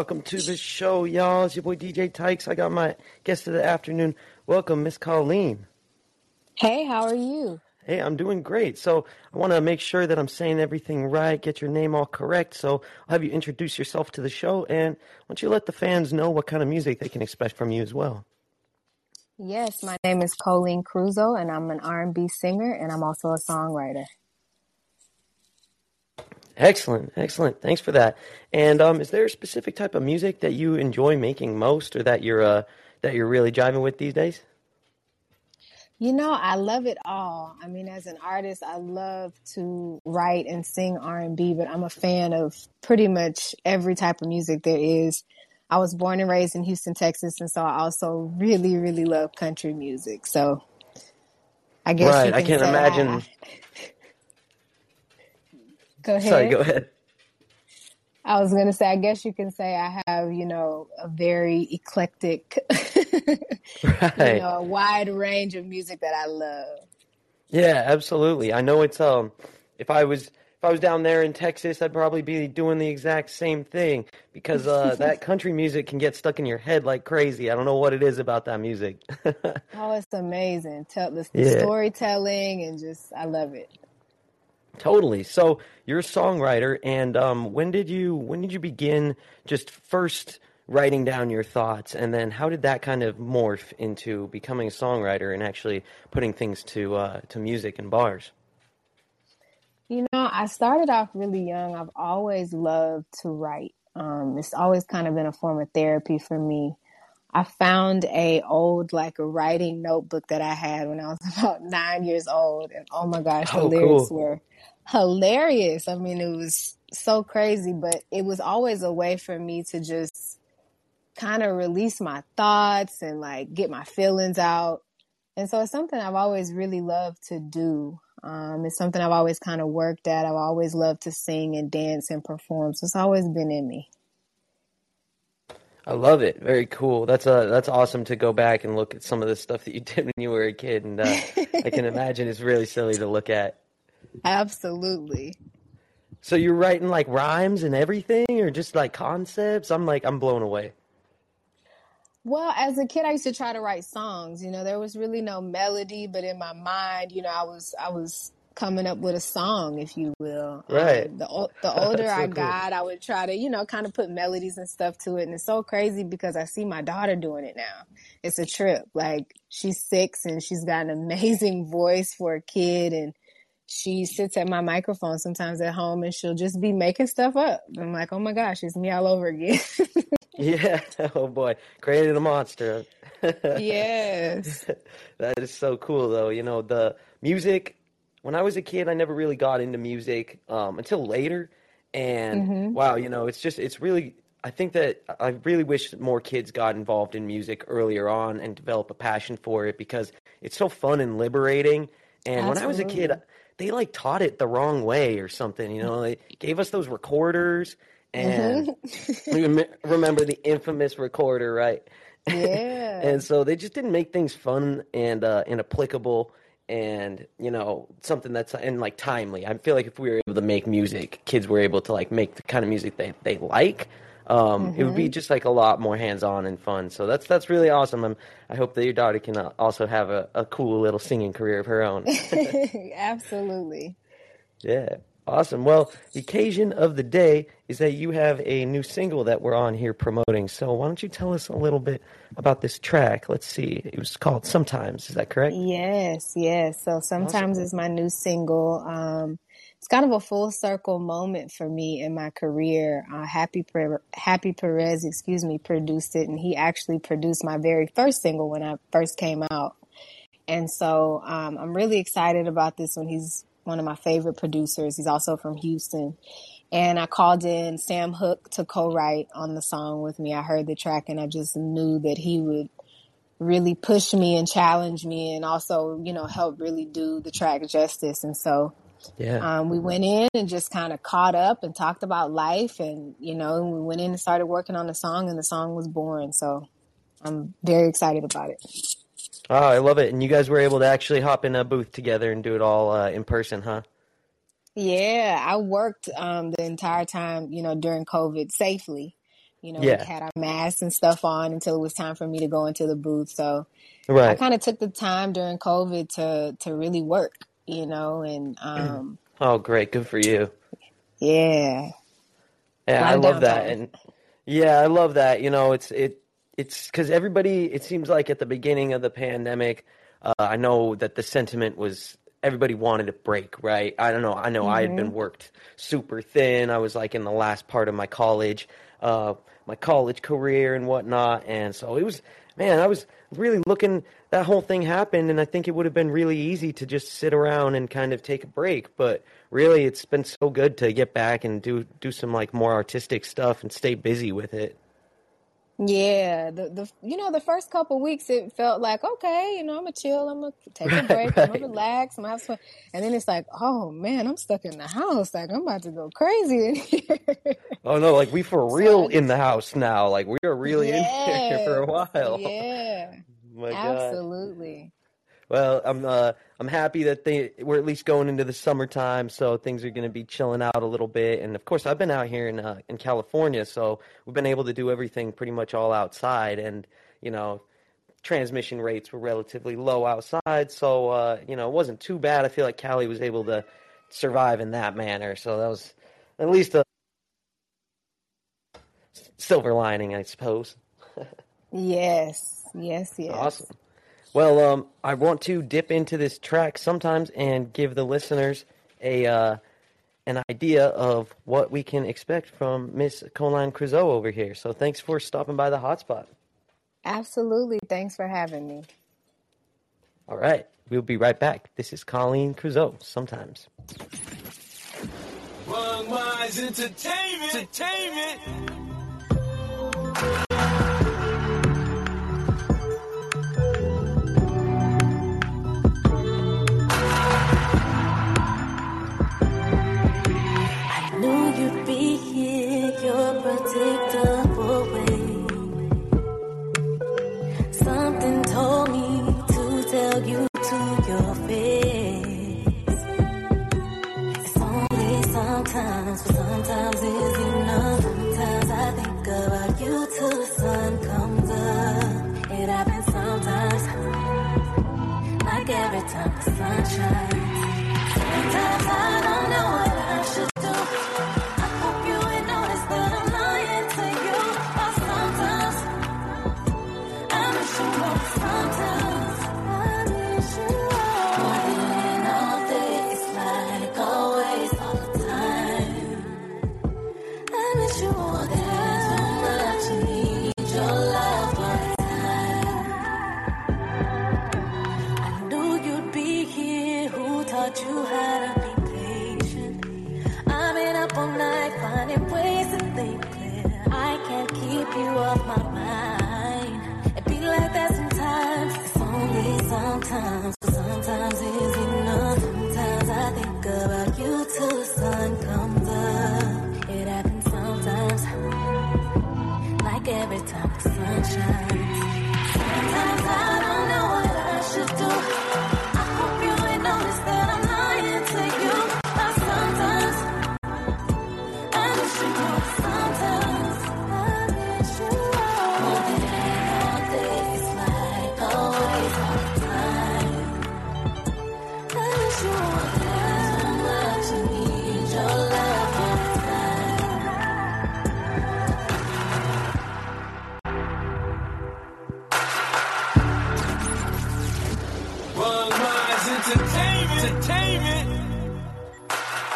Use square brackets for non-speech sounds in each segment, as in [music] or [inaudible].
Welcome to the show, y'all. It's your boy DJ Tykes. I got my guest of the afternoon. Welcome, Miss Coline. Hey, how are you? Hey, I'm doing great. So I want to make sure that I'm saying everything right, get your name all correct. So I'll have you introduce yourself to the show, and why don't you let the fans know what kind of music they can expect from you as well? Yes, my name is Coline Creuzot, and I'm an R&B singer, and I'm also a songwriter. Excellent, excellent. Thanks for that. And um, is there a specific type of music that you enjoy making most, or that you're uh, that you're really driving with these days? You know, I love it all. I mean, as an artist, I love to write and sing R&B, but I'm a fan of pretty much every type of music there is. I was born and raised in Houston, Texas, and so I also really, really love country music. So I guess Right. you I can't imagine. I [laughs] go [laughs] Sorry, go ahead. I was gonna say, I guess you can say I have, you know, a very eclectic, [laughs] you know, a wide range of music that I love. Yeah, absolutely. I know it's um if I was if I was down there in Texas, I'd probably be doing the exact same thing because uh that [laughs] country music can get stuck in your head like crazy. I don't know what it is about that music. Oh, it's amazing. Tell the, the Yeah, storytelling and just, I love it. Totally. So you're a songwriter and um when did you when did you begin just first writing down your thoughts and then how did that kind of morph into becoming a songwriter and actually putting things to uh to music and bars? You know, I started off really young. I've always loved to write. Um, it's always kind of been a form of therapy for me. I found a old like a writing notebook that I had when I was [laughs] about nine years old, and oh my gosh, the Oh, lyrics cool. were hilarious. I mean, it was so crazy, but it was always a way for me to just kind of release my thoughts and like get my feelings out. And so it's something I've always really loved to do. Um, it's something I've always kind of worked at. I've always loved to sing and dance and perform. So it's always been in me. I love it. Very cool. That's uh that's awesome to go back and look at some of the stuff that you [laughs] did when you were a kid, and uh, I can imagine it's really silly to look at. Absolutely. So you're writing like rhymes and everything, or just like concepts? I'm like I'm blown away. Well, as a kid, I used to try to write songs. You know, there was really no melody, but in my mind, you know, I was I was coming up with a song, if you will. Right. Um, the the [laughs] older That's I so cool. got, I would try to, you know, kind of put melodies and stuff to it. And it's so crazy because I see my daughter doing it now. It's a trip. Like she's six and she's got an amazing [laughs] voice for a kid, and she sits at my microphone sometimes at home, and she'll just be making stuff up. I'm like, oh my gosh, it's me all over again. [laughs] Yeah. Oh boy, created a monster. yes. That is so cool, though. You know, the music. When I was a kid, I never really got into music um, until later. And hmm wow, you know, it's just, it's really, I think that I really wish that more kids got involved in music earlier on and develop a passion for it because it's so fun and liberating. And when I was a kid, they like taught it the wrong way or something. You know, they gave us those recorders, and [laughs] hmm rem- remember the infamous recorder, right? [laughs] Yeah. And so they just didn't make things fun and uh, and applicable and you know something that's and like timely. I feel like if we were able to make music, kids were able to like make the kind of music they they like. Um, it would be hmm just like a lot more hands on and fun. So that's that's really awesome. I'm, I hope that your daughter can uh, also have a, a cool little singing career of her own. [laughs] Absolutely. [laughs] Yeah, awesome. Well, the occasion of the day is that you have a new single that we're on here promoting. So why don't you tell us a little bit about this track? Let's see. It was called Sometimes. Is that correct? Yes, yes. So Awesome. sometimes it's my new single. Um, it's kind of a full circle moment for me in my career. Uh, Happy Per- Happy Perez, excuse me, produced it, and he actually produced my very first single when I first came out. And so um, I'm really excited about this one. He's one of my favorite producers. He's also from Houston. And I called in Sam Hook to co-write on the song with me. I heard the track and I just knew that he would really push me and challenge me and also, you know, help really do the track justice. And so Yeah. um, we went in and just kind of caught up and talked about life. And, you know, we went in and started working on the song and the song was born. So I'm very excited about it. Oh, I love it. And you guys were able to actually hop in a booth together and do it all uh, in person, huh? Yeah, I worked um, the entire time, you know, during COVID safely. You know, Yeah. we had our masks and stuff on until it was time for me to go into the booth. So right. I kind of took the time during COVID to to really work, you know, and um, Oh, great. Good for you. yeah, Yeah, I love that. And yeah, I love that. You know, it's it it's because everybody. It seems like at the beginning of the pandemic, uh, I know that the sentiment was everybody wanted a break, right? I don't know. I know I had been worked super thin. I was like in the last part of my college, uh, my college career and whatnot, and so it was. Man, I was really looking. That whole thing happened, and I think it would have been really easy to just sit around and kind of take a break. But really, it's been so good to get back and do do some like more artistic stuff and stay busy with it. Yeah. The the you know the first couple weeks it felt like okay, you know, I'm gonna chill, I'm gonna take a [laughs] Right, break, I'm gonna relax, I'm gonna have fun, and then it's like, oh man, I'm stuck in the house, like I'm about to go crazy in here. Oh no, like we [laughs] for So real in the house now. Like we are really in [laughs] here for a while. yeah, My God. absolutely. Well, I'm uh I'm happy that they we're at least going into the summertime, so things are going to be chilling out a little bit. And of course, I've been out here in uh, in California, so we've been able to do everything pretty much all outside. And you know, transmission rates were relatively low outside, so uh, you know, it wasn't too bad. I feel like Cali was able to survive in that manner, so that was at least a silver lining, I suppose. [laughs] Yes, yes, yes. Awesome. Well, um, I want to dip into this track sometimes and give the listeners a uh, an idea of what we can expect from Miss Coline Creuzot over here. So thanks for stopping by the hotspot. Absolutely. Thanks for having me. All right, we'll be right back. This is Coline Creuzot. Sometimes. Wrong Minds Entertainment. Entertainment. Like time the sun. Sometimes I don't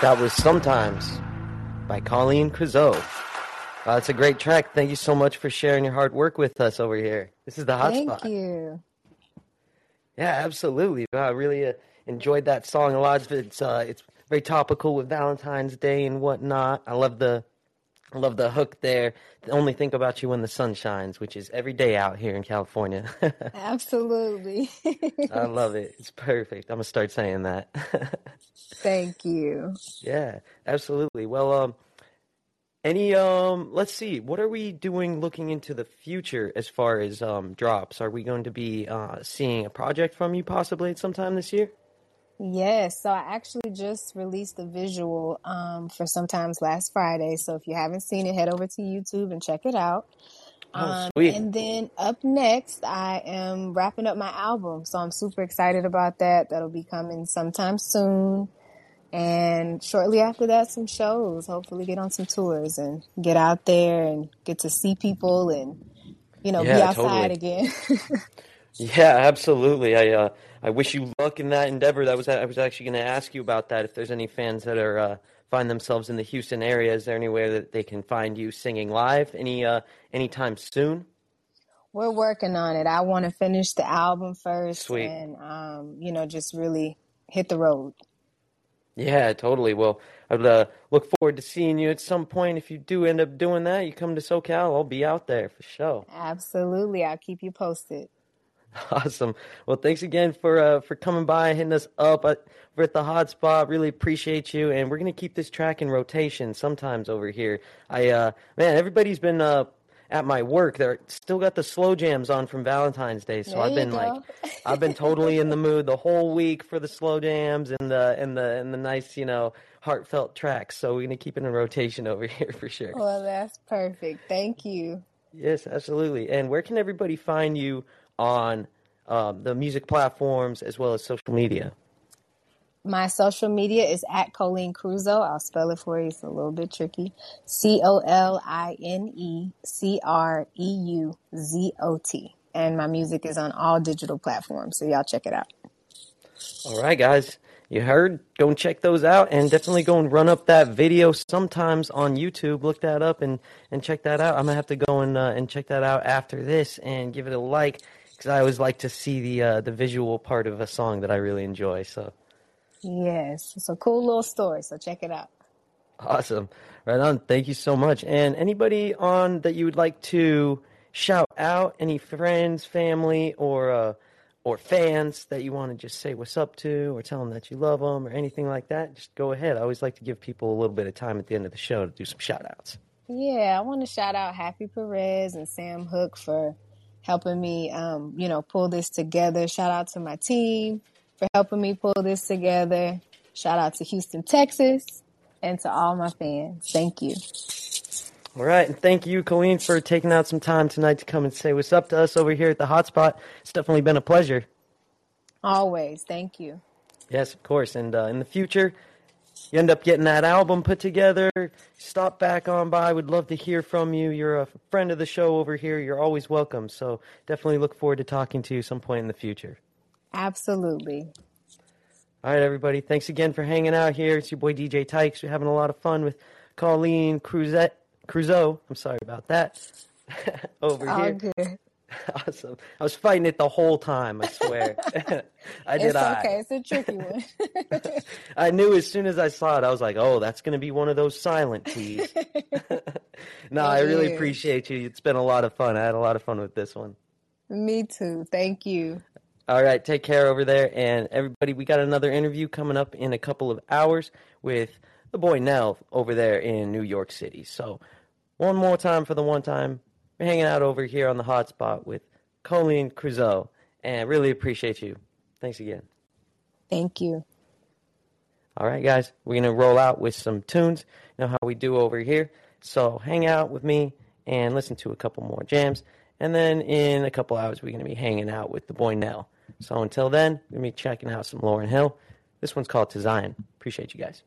That was Sometimes by Coline Creuzot. Uh, it's a great track. Thank you so much for sharing your hard work with us over here. This is the hotspot. Thank you. Yeah, absolutely. I really uh, enjoyed that song. A lot it's uh, it's very topical with Valentine's Day and whatnot. I love the I love the hook there. Only think about you when the sun shines, which is every day out here in California. [laughs] Absolutely. I love it. [laughs] It's perfect. I'm gonna start saying that. [laughs] Thank you. yeah, absolutely. Well, um, any um, let's see. What are we doing looking into the future as far as um drops? Are we going to be uh seeing a project from you possibly at sometime this year? Yes, so I actually just released a visual um, for sometimes last Friday. So if you haven't seen it, head over to YouTube and check it out. Oh, Um, and then up next, I am wrapping up my album. So I'm super excited about that. That'll be coming sometime soon. And shortly after that, some shows. Hopefully, get on some tours and get out there and get to see people and, you know, be outside totally. again. [laughs] Yeah, absolutely. I uh, I wish you luck in that endeavor. That was I was actually going to ask you about that. If there's any fans that are uh, find themselves in the Houston area, is there anywhere that they can find you singing live? Any uh, anytime soon? We're working on it. I want to finish the album first Sweet. and, um, you know, just really hit the road. Yeah, totally. Well, I'd uh, look forward to seeing you at some point. If you do end up doing that, you come to SoCal, I'll be out there for sure. Absolutely. I'll keep you posted. [laughs] Awesome. Well, thanks again for uh, for coming by, hitting us up. Uh, we're at the hotspot. Really appreciate you, and we're gonna keep this track in rotation sometimes over here. I uh, man, everybody's been uh, at my work. They're still got the slow jams on from Valentine's Day, so There I've been go. like, [laughs] I've been totally in the mood the whole week for the slow jams and the and the and the nice, you know, heartfelt tracks. So we're gonna keep it in rotation [laughs] over here for sure. Well, that's perfect. Thank you. Yes, absolutely. And where can everybody find you on um, the music platforms as well as social media? My social media is at Coline Creuzot. I'll spell it for you. It's a little bit tricky. C O L I N E C R E U Z O T. And my music is on all digital platforms. So y'all check it out. All right, guys. You heard? Go and check those out and definitely go and run up that video sometimes on YouTube. Look that up and, and check that out. I'm going to have to go and, uh, and check that out after this and give it a like because I always like to see the, uh, the visual part of a song that I really enjoy. So Yes. It's a cool little story. So check it out. awesome. Right on. Thank you so much. And anybody on that you would like to shout out, any friends, family, or, uh, or fans that you want to just say what's up to or tell them that you love them or anything like that, just go ahead. I always like to give people a little bit of time at the end of the show to do some shout outs. Yeah, I want to shout out Happy Perez and Sam Hook for helping me, um, you know, pull this together. Shout out to my team for helping me pull this together. Shout out to Houston, Texas, and to all my fans. Thank you. All right, and thank you, Coline, for taking out some time tonight to come and say what's up to us over here at the Hotspot. It's definitely been a pleasure. Always. Thank you. Yes, of course. And uh, in the future, you end up getting that album put together. Stop back on by. We'd love to hear from you. You're a friend of the show over here. You're always welcome. So definitely look forward to talking to you some point in the future. Absolutely. All right, everybody. Thanks again for hanging out here. It's your boy DJ Tykes. We're having a lot of fun with Coline Cruzette, Creuzot. I'm sorry about that. [laughs] over All here. good. [laughs] Awesome. I was fighting it the whole time, I swear. [laughs] I did It's I. okay. It's a tricky one. [laughs] I knew as soon as I saw it, I was like, oh, that's going to be one of those silent teas. no, I really is. appreciate you. It's been a lot of fun. I had a lot of fun with this one. me too. Thank you. All right, take care over there. And everybody, we got another interview coming up in a couple of hours with the boy Nell over there in New York City. So, one more time for the one time. Hanging out over here on the hotspot with Coline Creuzot. And really appreciate you. Thanks again. Thank you. All right, guys, we're going to roll out with some tunes. You know how we do over here. So hang out with me and listen to a couple more jams. And then in a couple hours, we're going to be hanging out with the boy Nell. So until then, we're going to be checking out some Lauryn Hill. This one's called To Zion. Appreciate you guys.